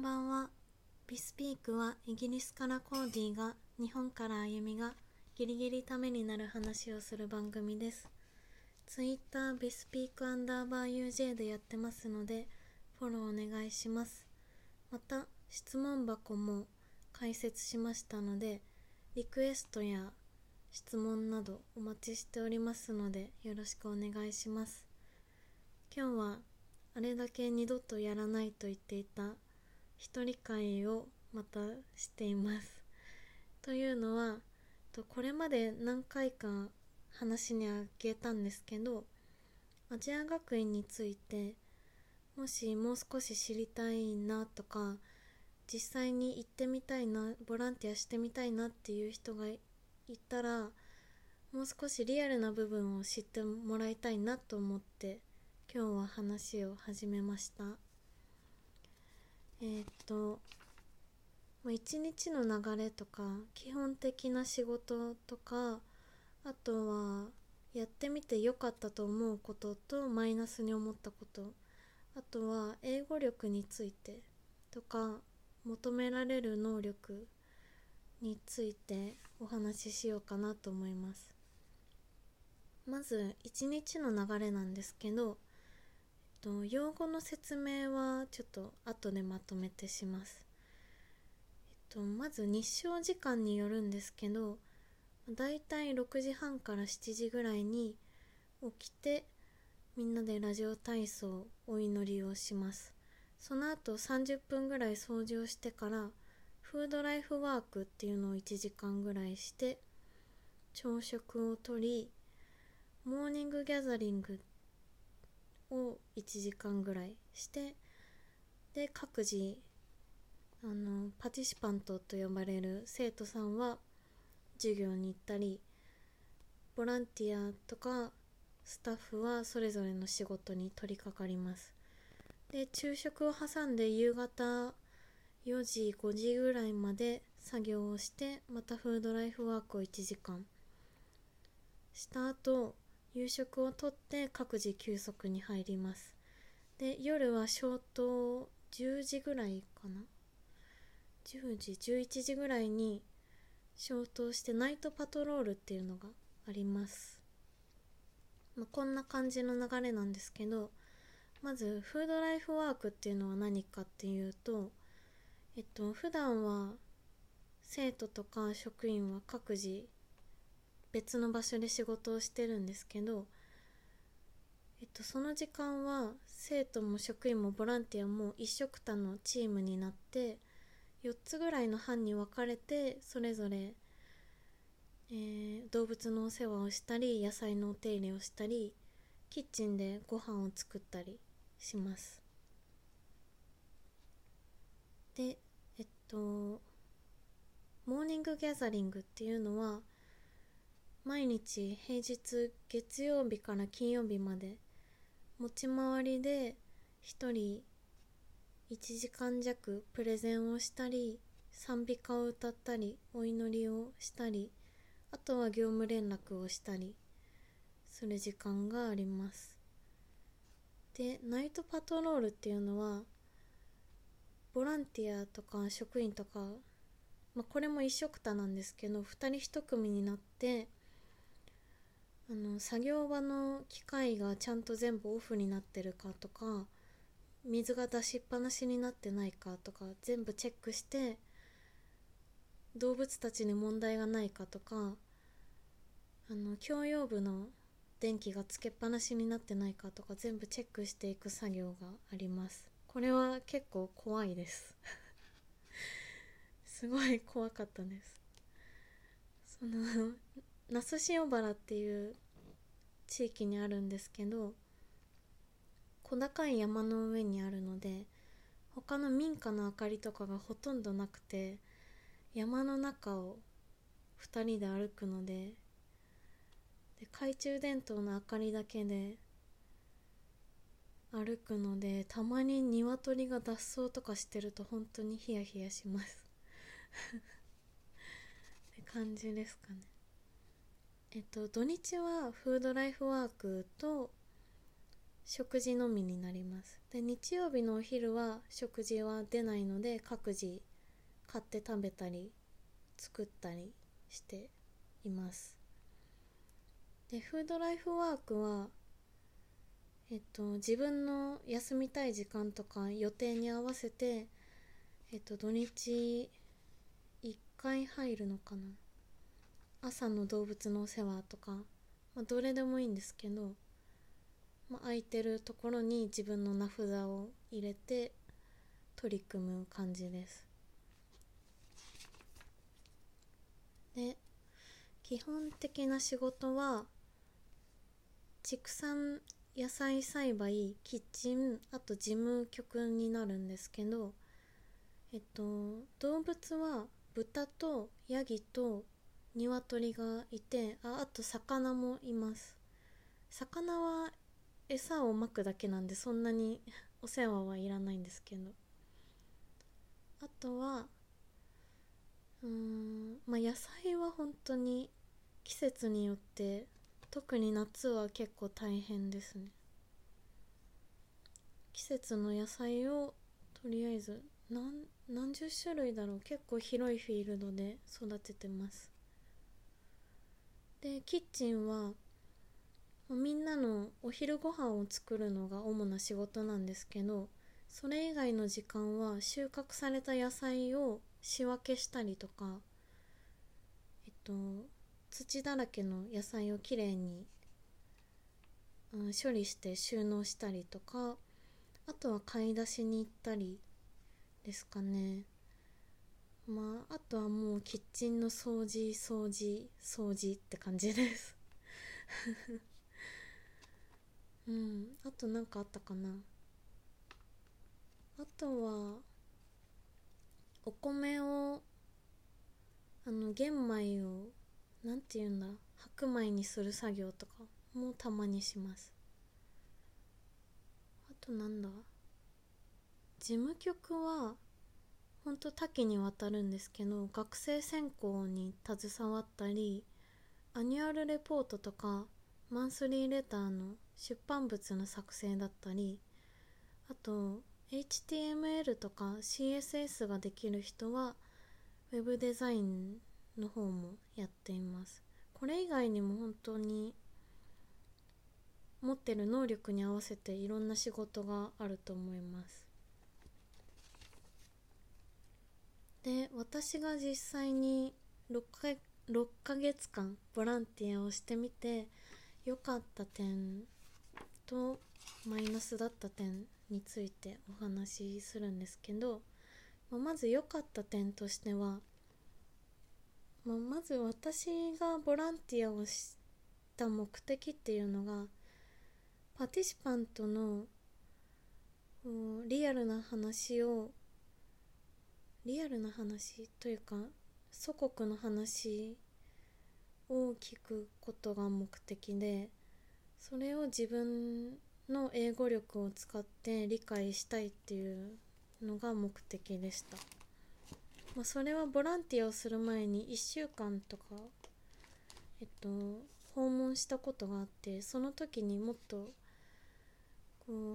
んばんは。ビスピークはイギリスからコーディが日本から歩みがギリギリためになる話をする番組です。ツイッタービスピークアンダーバー UJ でやってますのでフォローお願いします。また質問箱も開設しましたのでリクエストや質問などお待ちしておりますのでよろしくお願いします。今日はあれだけ二度とやらないと言っていた一人会をまたしています。というのはこれまで何回か話にあげたんですけどアジア学院についてもしもう少し知りたいなとか実際に行ってみたいなボランティアしてみたいなっていう人がいたらもう少しリアルな部分を知ってもらいたいなと思って今日は話を始めましたえーっとまあ一日の流れとか基本的な仕事とかあとはやってみて良かったと思うこととマイナスに思ったこと。あとは英語力についてとか求められる能力についてお話ししようかなと思います。まず一日の流れなんですけど、と、用語の説明はちょっと後でまとめてします、えっと、まず日照時間によるんですけどだいたい6時半から7時ぐらいに起きてみんなでラジオ体操お祈りをします。その後30分ぐらい掃除をしてからフードライフワークっていうのを1時間ぐらいして朝食をとりモーニングギャザリングを1時間ぐらいしてで各自あのパティシパントと呼ばれる生徒さんは授業に行ったりボランティアとかスタッフはそれぞれの仕事に取り掛かります。で昼食を挟んで夕方4時5時ぐらいまで作業をしてまたフードライフワークを1時間。した後夕食をとって各自休息に入ります。で夜は消灯10時ぐらいかな？10時11時ぐらいに消灯してナイトパトロールっていうのがあります、まあ、こんな感じの流れなんですけどまずフードライフワークっていうのは何かっていうとえっと普段は生徒とか職員は各自別の場所で仕事をしてるんですけど、えっと、その時間は生徒も職員もボランティアも一緒くたのチームになって4つぐらいの班に分かれてそれぞれ、えー動物のお世話をしたり野菜のお手入れをしたりキッチンでご飯を作ったりします。でえっとモーニングギャザリングっていうのは毎日平日月曜日から金曜日まで持ち回りで1人1時間弱プレゼンをしたり賛美歌を歌ったりお祈りをしたりあとは業務連絡をしたりする時間があります。でナイトパトロールっていうのはボランティアとか職員とか、まあ、これも一緒くたなんですけど2人1組になってあの作業場の機械がちゃんと全部オフになってるかとか水が出しっぱなしになってないかとか全部チェックして動物たちに問題がないかとかあの共用部の電気がつけっぱなしになってないかとか全部チェックしていく作業があります。これは結構怖いです。すごい怖かったです。その那須塩原っていう地域にあるんですけど小高い山の上にあるので他の民家の明かりとかがほとんどなくて山の中を2人で歩くのでで懐中電灯の明かりだけで歩くのでたまに鶏が脱走とかしてると本当にヒヤヒヤします。って感じですかね。えっと土日はフードライフワークと食事のみになります。で日曜日のお昼は食事は出ないので各自買って食べたり作ったりしています。でフードライフワークはえっと自分の休みたい時間とか予定に合わせてえっと土日1回入るのかな。朝の動物のお世話とか、まあ、どれでもいいんですけど、まあ、空いてるところに自分の名札を入れて取り組む感じです。で基本的な仕事は畜産野菜栽培キッチンあと事務局になるんですけどえっと動物は豚とヤギと鶏がいてああと魚もいます。魚は餌をまくだけなんでそんなにお世話はいらないんですけど。あとはうんまあ野菜は本当に季節によって特に夏は結構大変ですね。季節の野菜をとりあえず何何十種類だろう。結構広いフィールドで育ててます。でキッチンはみんなのお昼ご飯を作るのが主な仕事なんですけどそれ以外の時間は収穫された野菜を仕分けしたりとかえっと土だらけの野菜をきれいに、うん、処理して収納したりとかあとは買い出しに行ったりですかね。まああとはもうキッチンの掃除掃除掃除って感じです。うん。あと何かあったかな。あとはお米をあの玄米をなんて言うんだ。白米にする作業とかもたまにします。あとなんだ。事務局はほんと多岐にわたるんですけど学生選考に携わったりアニュアルレポートとかマンスリーレターの出版物の作成だったりあと HTML とか CSS ができる人は Web デザインの方もやっています。これ以外にも本当に持ってる能力に合わせていろんな仕事があると思います。で私が実際に6か ,6 ヶ月間ボランティアをしてみて良かった点とマイナスだった点についてお話しするんですけど、まあ、まず良かった点としてはまあ、まず私がボランティアをした目的っていうのがパティシパントのリアルな話をリアルな話というか祖国の話を聞くことが目的でそれを自分の英語力を使って理解したいっていうのが目的でした。まあ、それはボランティアをする前に1週間とかえっと訪問したことがあってその時にもっと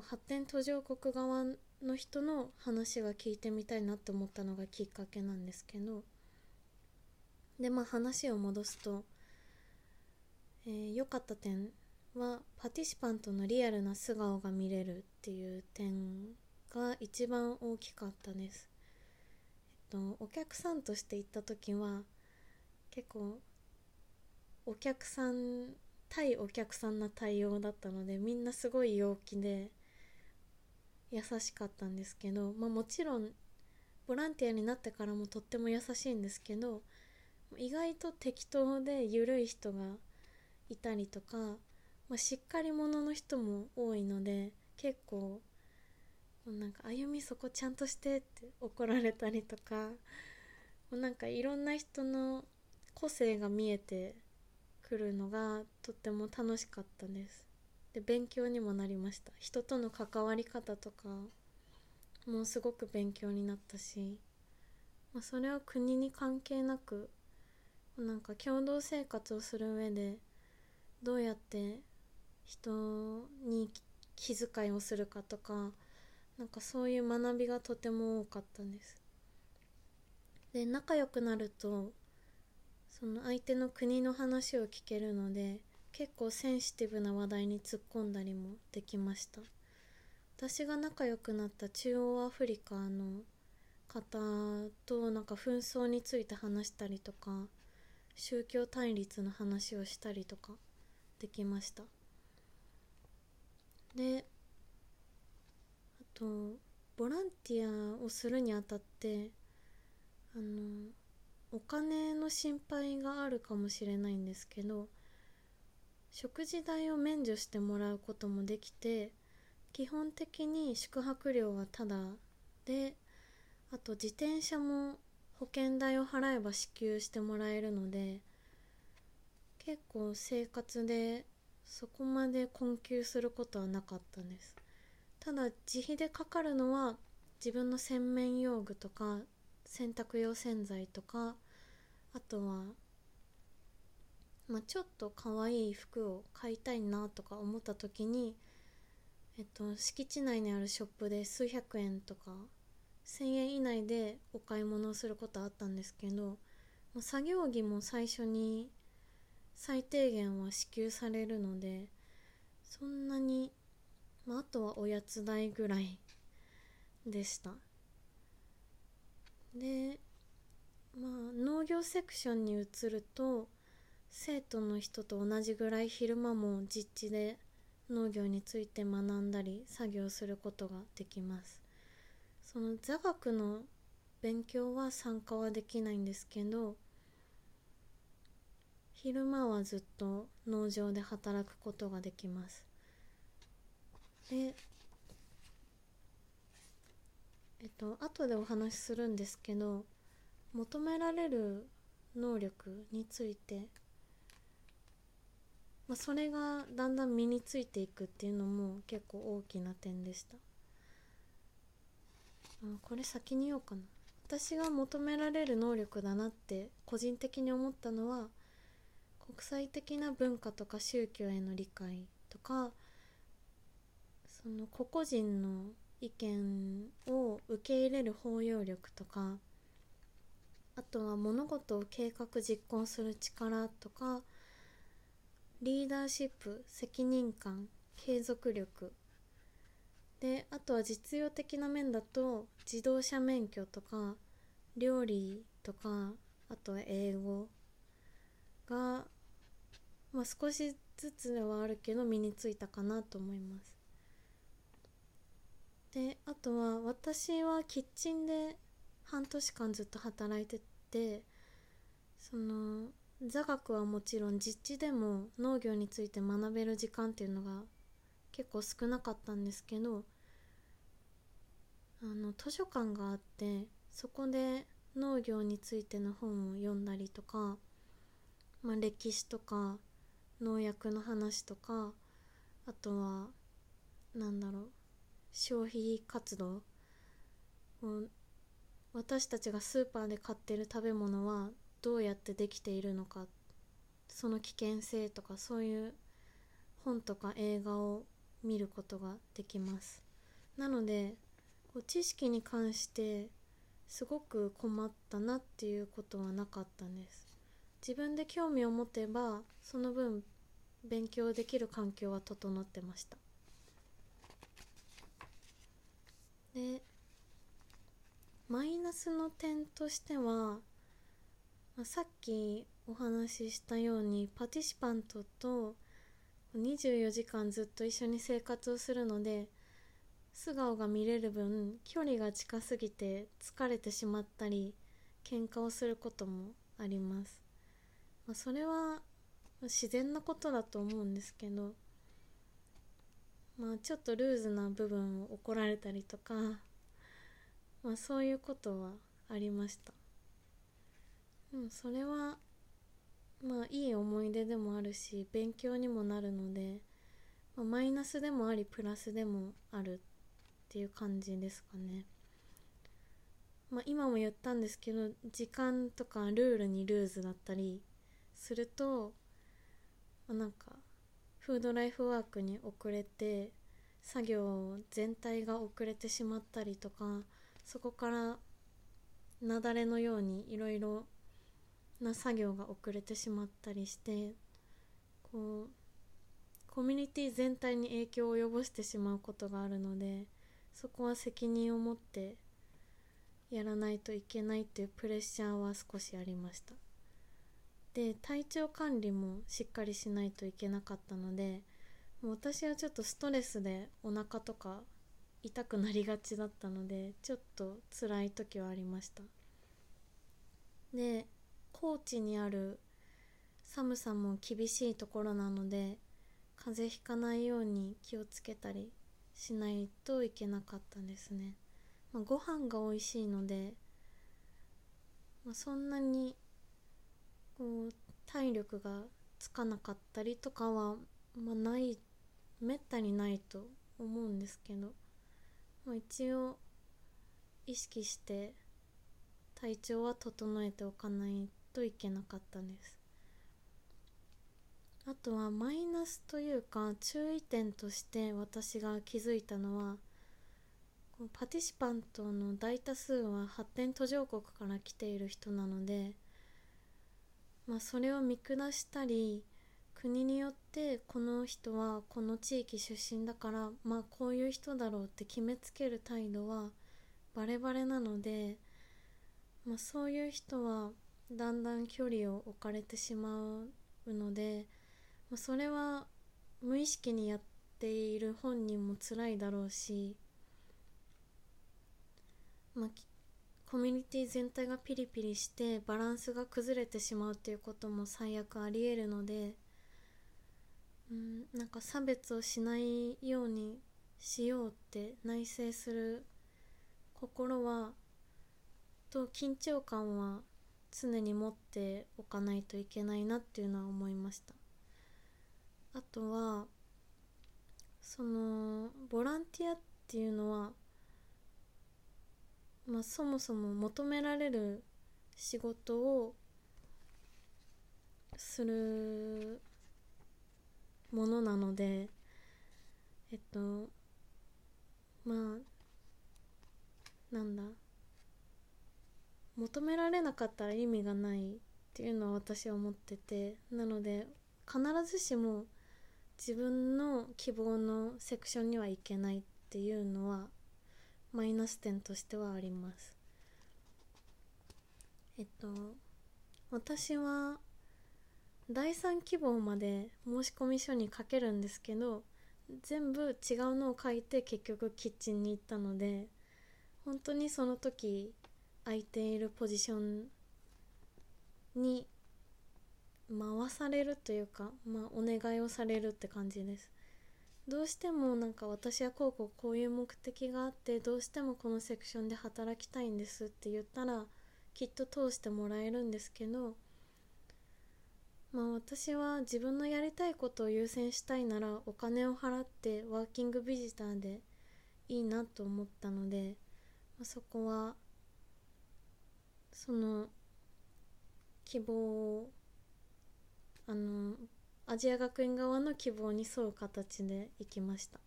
発展途上国側の人の話が聞いてみたいなって思ったのがきっかけなんですけどでまあ話を戻すと良、えー、かった点はパティシパントのリアルな素顔が見れるっていう点が一番大きかったです。えっとお客さんとして行った時は結構お客さん対お客さんな対応だったのでみんなすごい陽気で優しかったんですけど、まあ、もちろんボランティアになってからもとっても優しいんですけど意外と適当で緩い人がいたりとか、まあ、しっかり者の人も多いので結構なんか「あゆみそこちゃんとして」って怒られたりとかもうなんかいろんな人の個性が見えてくるのがとっても楽しかったです。で勉強にもなりました。人との関わり方とかもうすごく勉強になったし、まあ、それは国に関係なくなんか共同生活をする上でどうやって人に気遣いをするかとかなんかそういう学びがとても多かったんです。で仲良くなるとその相手の国の話を聞けるので結構センシティブな話題に突っ込んだりもできました。私が仲良くなった中央アフリカの方となんか紛争について話したりとか宗教対立の話をしたりとかできました。であとボランティアをするにあたってあのお金の心配があるかもしれないんですけど食事代を免除してもらうこともできて基本的に宿泊料はタダであと自転車も保険代を払えば支給してもらえるので結構生活でそこまで困窮することはなかったんです。ただ自費でかかるのは自分の洗面用具とか洗濯用洗剤とかあとはまあ、ちょっと可愛い服を買いたいなとか思った時にえっと敷地内にあるショップで数百円とか1000円以内でお買い物をすることあったんですけど作業着も最初に最低限は支給されるのでそんなに、まあ、あとはおやつ代ぐらいでした。でまあ農業セクションに移ると生徒の人と同じぐらい昼間も実地で農業について学んだり作業することができます。その座学の勉強は参加はできないんですけど昼間はずっと農場で働くことができます。でえっと後でお話しするんですけど求められる能力について、まあ、それがだんだん身についていくっていうのも結構大きな点でした。あこれ先に言おうかな。私が求められる能力だなって個人的に思ったのは国際的な文化とか宗教への理解とかその個々人の意見を受け入れる包容力とかあとは物事を計画実行する力とかリーダーシップ責任感継続力。であとは実用的な面だと自動車免許とか料理とかあとは英語がまあ、少しずつではあるけど身についたかなと思います。であとは私はキッチンで半年間ずっと働いててその座学はもちろん実地でも農業について学べる時間っていうのが結構少なかったんですけどあの図書館があってそこで農業についての本を読んだりとか、まあ、歴史とか農薬の話とかあとはなんだろう消費活動を私たちがスーパーで買ってる食べ物はどうやってできているのかその危険性とかそういう本とか映画を見ることができます。なので知識に関してすごく困ったなっていうことはなかったんです。自分で興味を持てばその分勉強できる環境は整ってました。でマイナスの点としては、まあ、さっきお話ししたようにパティシパントと24時間ずっと一緒に生活をするので素顔が見れる分距離が近すぎて疲れてしまったり喧嘩をすることもあります。まあ、それは自然なことだと思うんですけどまあちょっとルーズな部分を怒られたりとかまあそういうことはありました。でもそれはまあいい思い出でもあるし勉強にもなるので、まあ、マイナスでもありプラスでもあるっていう感じですかね。まあ今も言ったんですけど時間とかルールにルーズだったりすると、まあ、なんかフードライフワークに遅れて作業全体が遅れてしまったりとかそこから雪崩のようにいろいろな作業が遅れてしまったりしてこうコミュニティ全体に影響を及ぼしてしまうことがあるのでそこは責任を持ってやらないといけないっていうプレッシャーは少しありました。で体調管理もしっかりしないといけなかったので私はちょっとストレスでお腹とか痛くなりがちだったのでちょっと辛い時はありました。で高知にある寒さも厳しいところなので風邪ひかないように気をつけたりしないといけなかったんですね、まあ、ご飯が美味しいので、まあ、そんなにこう体力がつかなかったりとかは、まあ、ないめったにないと思うんですけど、まあ、一応意識して体調は整えておかないといけなかったんです。あとはマイナスというか注意点として私が気づいたのはパティシパントの大多数は発展途上国から来ている人なのでまあ、それを見下したり国によってこの人はこの地域出身だからまあこういう人だろうって決めつける態度はバレバレなので、まあ、そういう人はだんだん距離を置かれてしまうので、まあ、それは無意識にやっている本人も辛いだろうし、まあ、コミュニティ全体がピリピリしてバランスが崩れてしまうっていうことも最悪ありえるのでうんなんか差別をしないようにしようって内省する心はと緊張感は常に持っておかないといけないなっていうのは思いました。あとはそのボランティアっていうのはまあ、そもそも求められる仕事をするものなのでえっとまあなんだ。求められなかったら意味がないっていうのは私は思っててなので必ずしも自分の希望のセクションには行けないっていうのはマイナス点としてはあります。えっと私は第3希望まで申込書に書けるんですけど全部違うのを書いて結局キッチンに行ったので本当にその時空いているポジションに回されるというか、まあ、お願いをされるって感じです。どうしてもなんか私はこうこうこういう目的があってどうしてもこのセクションで働きたいんですって言ったらきっと通してもらえるんですけどまあ私は自分のやりたいことを優先したいならお金を払ってワーキングビジターでいいなと思ったので、まあ、そこはその希望をあのアジア学院側の希望に沿う形で行きました。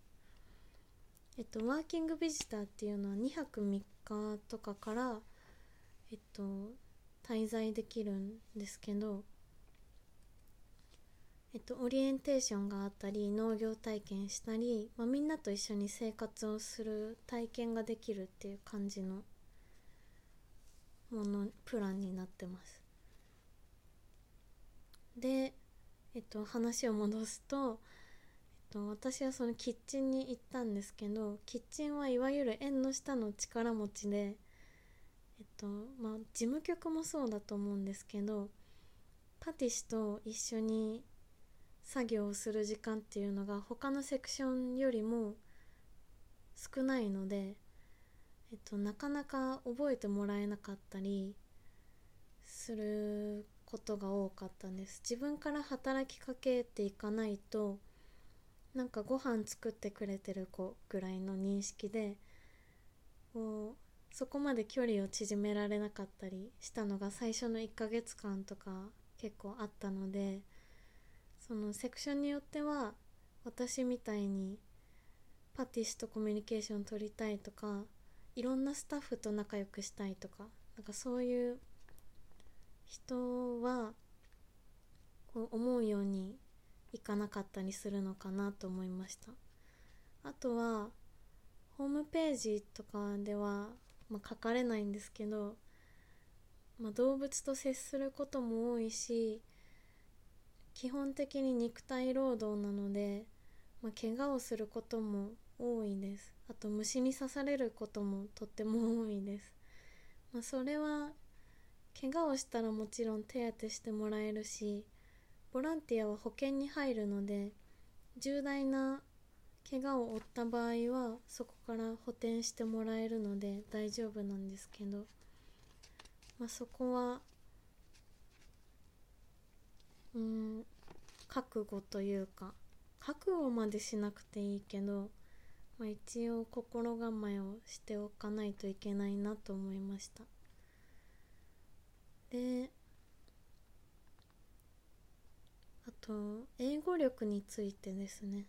えっとワーキングビジターっていうのは2泊3日とかからえっと滞在できるんですけどえっと、オリエンテーションがあったり農業体験したり、まあ、みんなと一緒に生活をする体験ができるっていう感じのものプランになってます。でえっと、話を戻すと、えっと、私はそのキッチンに行ったんですけどキッチンはいわゆる縁の下の力持ちで、えっとまあ、事務局もそうだと思うんですけどパティシと一緒に作業をする時間っていうのが他のセクションよりも少ないので、えっと、なかなか覚えてもらえなかったりすることが多かったんです。自分から働きかけていかないとなんかご飯作ってくれてる子ぐらいの認識でこうそこまで距離を縮められなかったりしたのが最初の1ヶ月間とか結構あったのでそのセクションによっては私みたいにパティスとコミュニケーション取りたいとかいろんなスタッフと仲良くしたいとかなんかそういう人はこう思うようにいかなかったりするのかなと思いました。あとはホームページとかでは、まあ、書かれないんですけど、まあ、動物と接することも多いし基本的に肉体労働なので、まあ、怪我をすることも多いです。あと虫に刺されることもとっても多いです、まあ、それは怪我をしたらもちろん手当てしてもらえるしボランティアは保険に入るので重大な怪我を負った場合はそこから補填してもらえるので大丈夫なんですけど、まあ、そこはうん。覚悟というか覚悟までしなくていいけど、まあ、一応心構えをしておかないといけないなと思いました。であと英語力についてですね。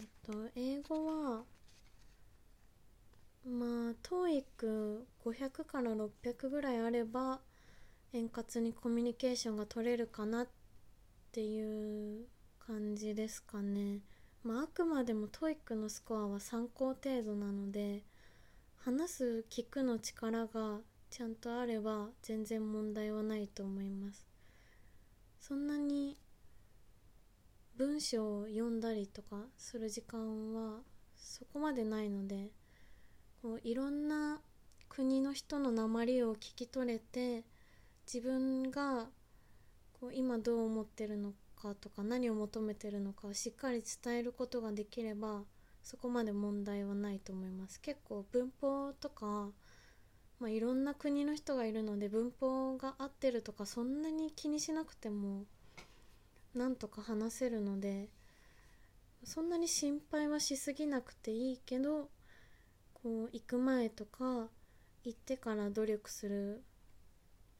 えっと英語はまあ TOEIC500 から600ぐらいあれば円滑にコミュニケーションが取れるかなっていう感じですかね。まああくまでも TOEIC のスコアは参考程度なので話す聞くの力がちゃんとあれば全然問題はないと思います。そんなに文章を読んだりとかする時間はそこまでないのでこういろんな国の人の鉛を聞き取れて自分がこう今どう思ってるのかとか何を求めてるのかをしっかり伝えることができればそこまで問題はないと思います。結構文法とかまあ、いろんな国の人がいるので文法が合ってるとかそんなに気にしなくてもなんとか話せるのでそんなに心配はしすぎなくていいけどこう行く前とか行ってから努力する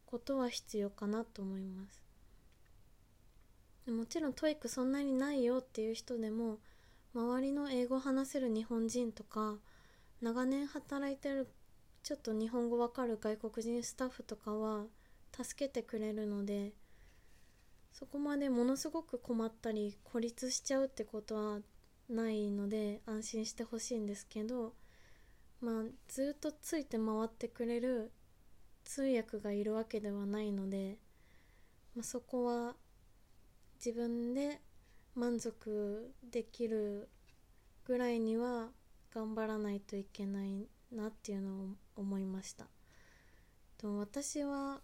ことは必要かなと思います。もちろん TOEIC そんなにないよっていう人でも周りの英語を話せる日本人とか長年働いてるちょっと日本語わかる外国人スタッフとかは助けてくれるのでそこまでものすごく困ったり孤立しちゃうってことはないので安心してほしいんですけどまあずっとついて回ってくれる通訳がいるわけではないので、まあ、そこは自分で満足できるぐらいには頑張らないといけないなっていうのを思いました。と私は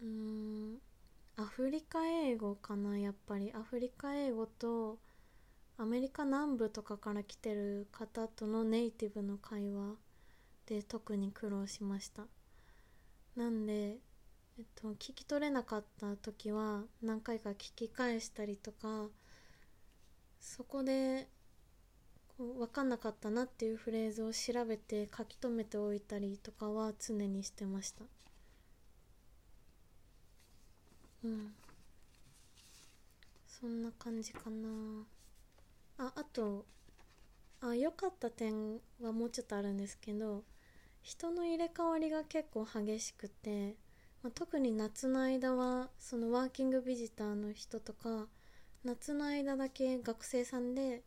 うんアフリカ英語かなやっぱり。アフリカ英語とアメリカ南部とかから来てる方とのネイティブの会話で特に苦労しました。なんで、えっと、聞き取れなかった時は何回か聞き返したりとかそこで分かんなかったなっていうフレーズを調べて書き留めておいたりとかは常にしてました。うん。そんな感じかな。ああとあ良かった点はもうちょっとあるんですけど人の入れ替わりが結構激しくて、まあ、特に夏の間はそのワーキングビジターの人とか夏の間だけ学生さんで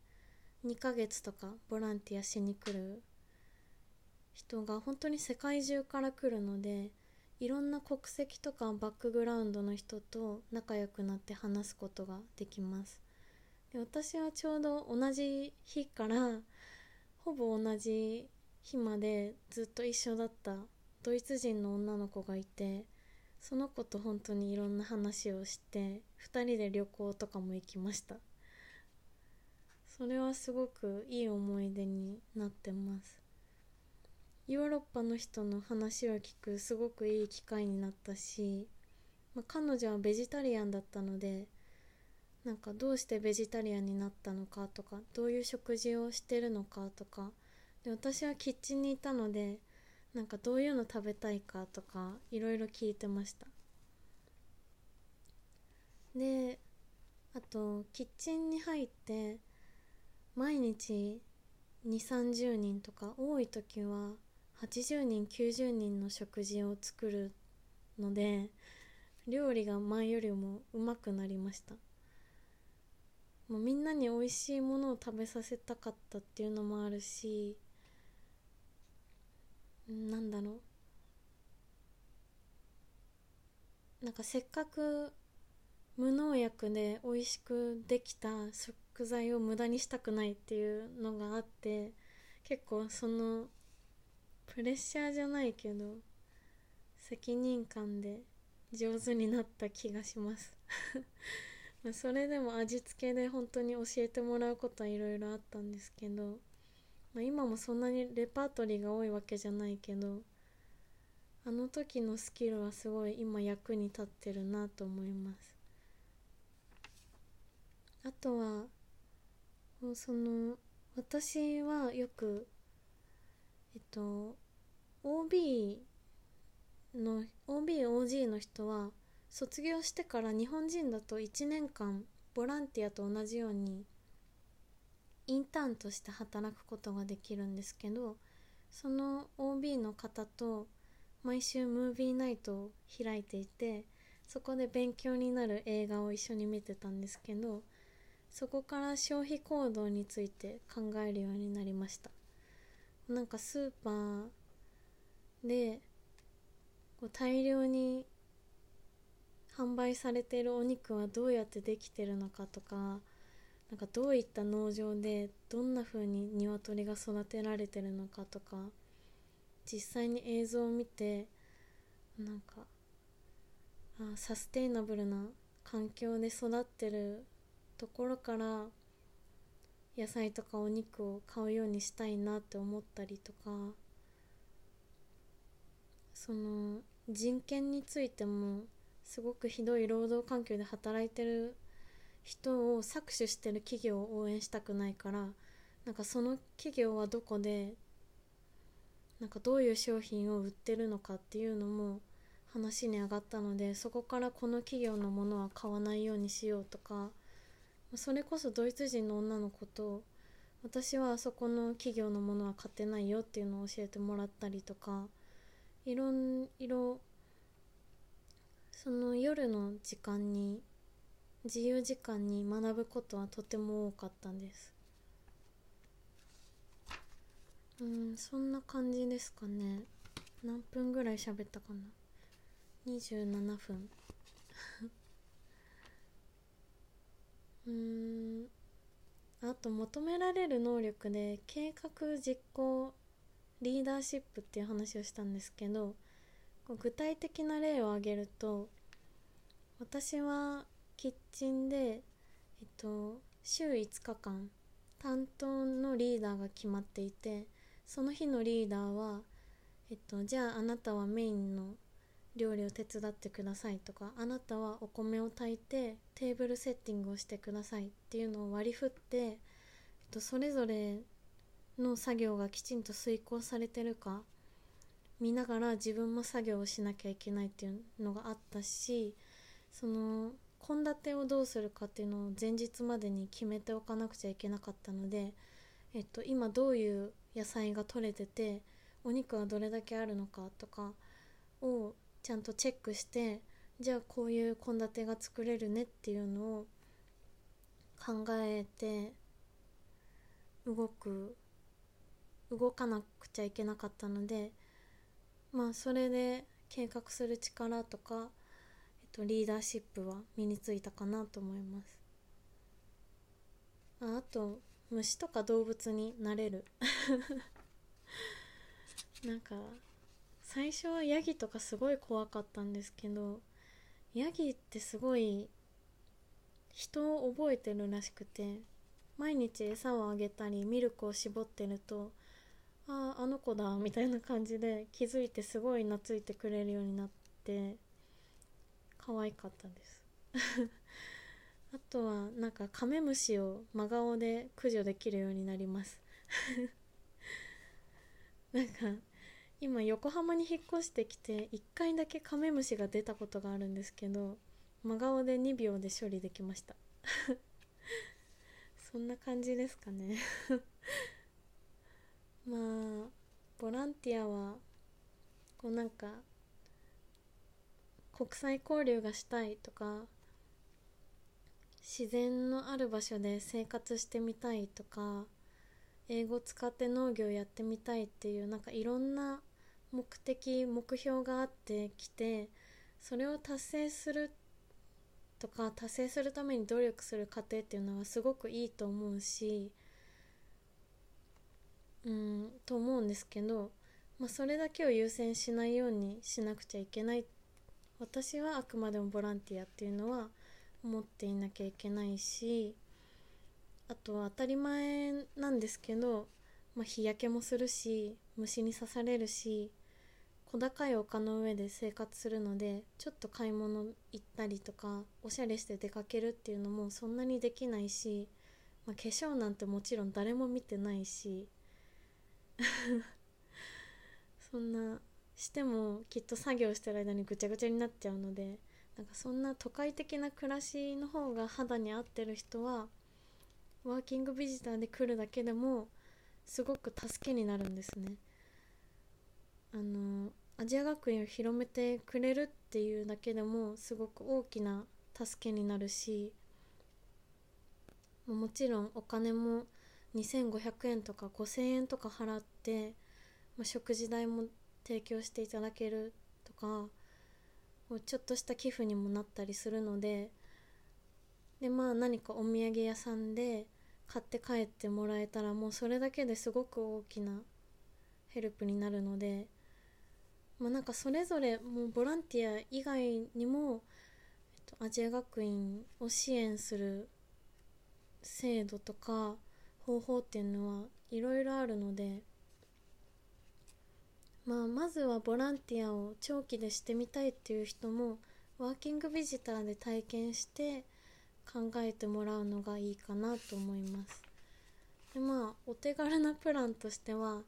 2ヶ月とかボランティアしに来る人が本当に世界中から来るのでいろんな国籍とかバックグラウンドの人と仲良くなって話すことができます。で私はちょうど同じ日からほぼ同じ日までずっと一緒だったドイツ人の女の子がいてその子と本当にいろんな話をして2人で旅行とかも行きました。それはすごくいい思い出になってます。ヨーロッパの人の話を聞くすごくいい機会になったし、まあ、彼女はベジタリアンだったのでなんかどうしてベジタリアンになったのかとかどういう食事をしてるのかとか。で私はキッチンにいたのでなんかどういうの食べたいかとかいろいろ聞いてました。であとキッチンに入って毎日2 3 0人とか多い時は80人90人の食事を作るので料理が前よりもうまくなりました。もうみんなに美味しいものを食べさせたかったっていうのもあるしなんだろう。なんかせっかく無農薬で美味しくできた食材を無駄にしたくないっていうのがあって結構そのプレッシャーじゃないけど責任感で上手になった気がします。それでも味付けで本当に教えてもらうことはいろいろあったんですけど、まあ、今もそんなにレパートリーが多いわけじゃないけどあの時のスキルはすごい今役に立ってるなと思います。あとはその私はよくえっと OB の OBOG の人は卒業してから日本人だと1年間ボランティアと同じようにインターンとして働くことができるんですけどその OB の方と毎週ムービーナイトを開いていてそこで勉強になる映画を一緒に見てたんですけどそこから消費行動について考えるようになりました。なんかスーパーでこう大量に販売されているお肉はどうやってできてるのかとかなんかどういった農場でどんな風に鶏が育てられてるのかとか実際に映像を見てなんかあサステイナブルな環境で育ってるところから野菜とかお肉を買うようにしたいなって思ったりとかその人権についてもすごくひどい労働環境で働いてる人を搾取してる企業を応援したくないからなんかその企業はどこでなんかどういう商品を売ってるのかっていうのも話に上がったのでそこからこの企業のものは買わないようにしようとかそれこそドイツ人の女の子と私はあそこの企業のものは買ってないよっていうのを教えてもらったりとかいろいろその夜の時間に自由時間に学ぶことはとても多かったんです。うんそんな感じですかね。何分ぐらい喋ったかな？27分。うんあと求められる能力で計画実行リーダーシップっていう話をしたんですけど具体的な例を挙げると私はキッチンで、えっと、週5日間担当のリーダーが決まっていてその日のリーダーは、えっと、じゃああなたはメインの料理を手伝ってくださいとかあなたはお米を炊いてテーブルセッティングをしてくださいっていうのを割り振って、えっと、それぞれの作業がきちんと遂行されてるか見ながら自分も作業をしなきゃいけないっていうのがあったしその献立をどうするかっていうのを前日までに決めておかなくちゃいけなかったので、えっと、今どういう野菜が取れててお肉はどれだけあるのかとかをちゃんとチェックしてじゃあこういう献立が作れるねっていうのを考えて動く動かなくちゃいけなかったのでまあそれで計画する力とか、えっと、リーダーシップは身についたかなと思います。ああと虫とか動物になれる。なんか最初はヤギとかすごい怖かったんですけどヤギってすごい人を覚えてるらしくて毎日餌をあげたりミルクを絞ってるとあああの子だみたいな感じで気づいてすごい懐いてくれるようになって可愛かったです。あとはなんかカメムシを真顔で駆除できるようになります。なんか今横浜に引っ越してきて1回だけカメムシが出たことがあるんですけど真顔で2秒で処理できました。そんな感じですかね。まあボランティアはこうなんか国際交流がしたいとか自然のある場所で生活してみたいとか英語使って農業やってみたいっていうなんかいろんな目的目標があってきてそれを達成するとか達成するために努力する過程っていうのはすごくいいと思うしうんと思うんですけど、まあ、それだけを優先しないようにしなくちゃいけない。私はあくまでもボランティアっていうのは思っていなきゃいけないしあとは当たり前なんですけど、まあ、日焼けもするし虫に刺されるし小高い丘の上で生活するのでちょっと買い物行ったりとかおしゃれして出かけるっていうのもそんなにできないし、まあ、化粧なんてもちろん誰も見てないし そんなしてもきっと作業してる間にぐちゃぐちゃになっちゃうのでなんかそんな都会的な暮らしの方が肌に合ってる人はワーキングビジターで来るだけでもすごく助けになるんですね。あのアジア学院を広めてくれるっていうだけでもすごく大きな助けになるしもちろんお金も2500円とか5000円とか払って、まあ、食事代も提供していただけるとかちょっとした寄付にもなったりするのででまあ何かお土産屋さんで買って帰ってもらえたらもうそれだけですごく大きなヘルプになるので。まあ、なんかそれぞれもうボランティア以外にも、えっと、アジア学院を支援する制度とか方法っていうのはいろいろあるので、まあ、まずはボランティアを長期でしてみたいっていう人もワーキングビジターで体験して考えてもらうのがいいかなと思います。でまあお手軽なプランとしては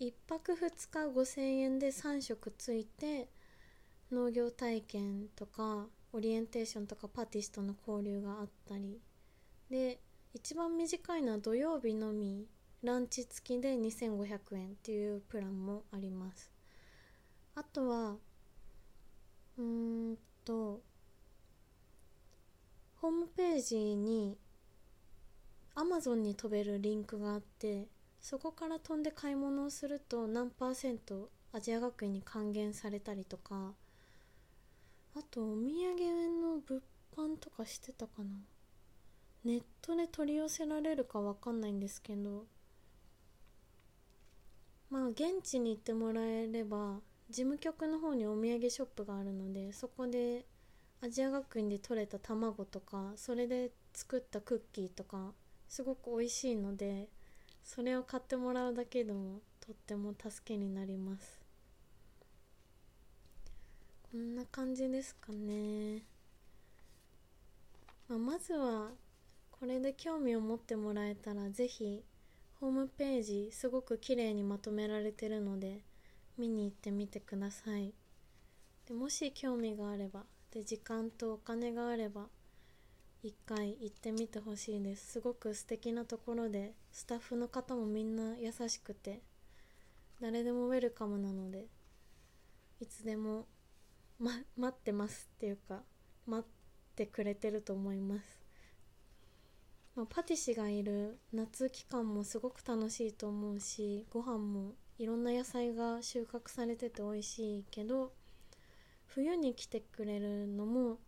1泊2日5000円で3食ついて農業体験とかオリエンテーションとかパティスとの交流があったりで一番短いのは土曜日のみランチ付きで2500円っていうプランもあります。あとはうーんとホームページに Amazon に飛べるリンクがあってそこから飛んで買い物をすると何パーセントアジア学院に還元されたりとか。あとお土産の物販とかしてたかな。ネットで取り寄せられるか分かんないんですけどまあ現地に行ってもらえれば事務局の方にお土産ショップがあるのでそこでアジア学院で採れた卵とかそれで作ったクッキーとかすごく美味しいのでそれを買ってもらうだけでもとっても助けになります。こんな感じですかね、まあ、まずはこれで興味を持ってもらえたら是非ホームページすごく綺麗にまとめられてるので見に行ってみてください。でもし興味があればで時間とお金があれば一回行ってみてほしいです。すごく素敵なところでスタッフの方もみんな優しくて誰でもウェルカムなのでいつでも、ま、待ってますっていうか待ってくれてると思います、まあ、パティシがいる夏期間もすごく楽しいと思うしご飯もいろんな野菜が収穫されてて美味しいけど冬に来てくれるのも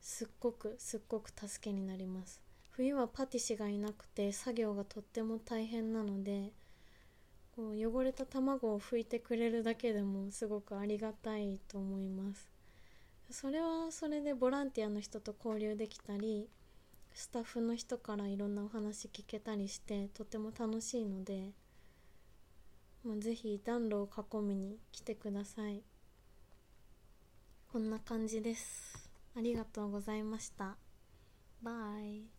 すっごくすっごく助けになります。冬はパティシがいなくて作業がとっても大変なのでこう汚れた卵を拭いてくれるだけでもすごくありがたいと思います。それはそれでボランティアの人と交流できたりスタッフの人からいろんなお話聞けたりしてとても楽しいので、まあ、ぜひ暖炉を囲みに来てくださいこんな感じですありがとうございました。バイ。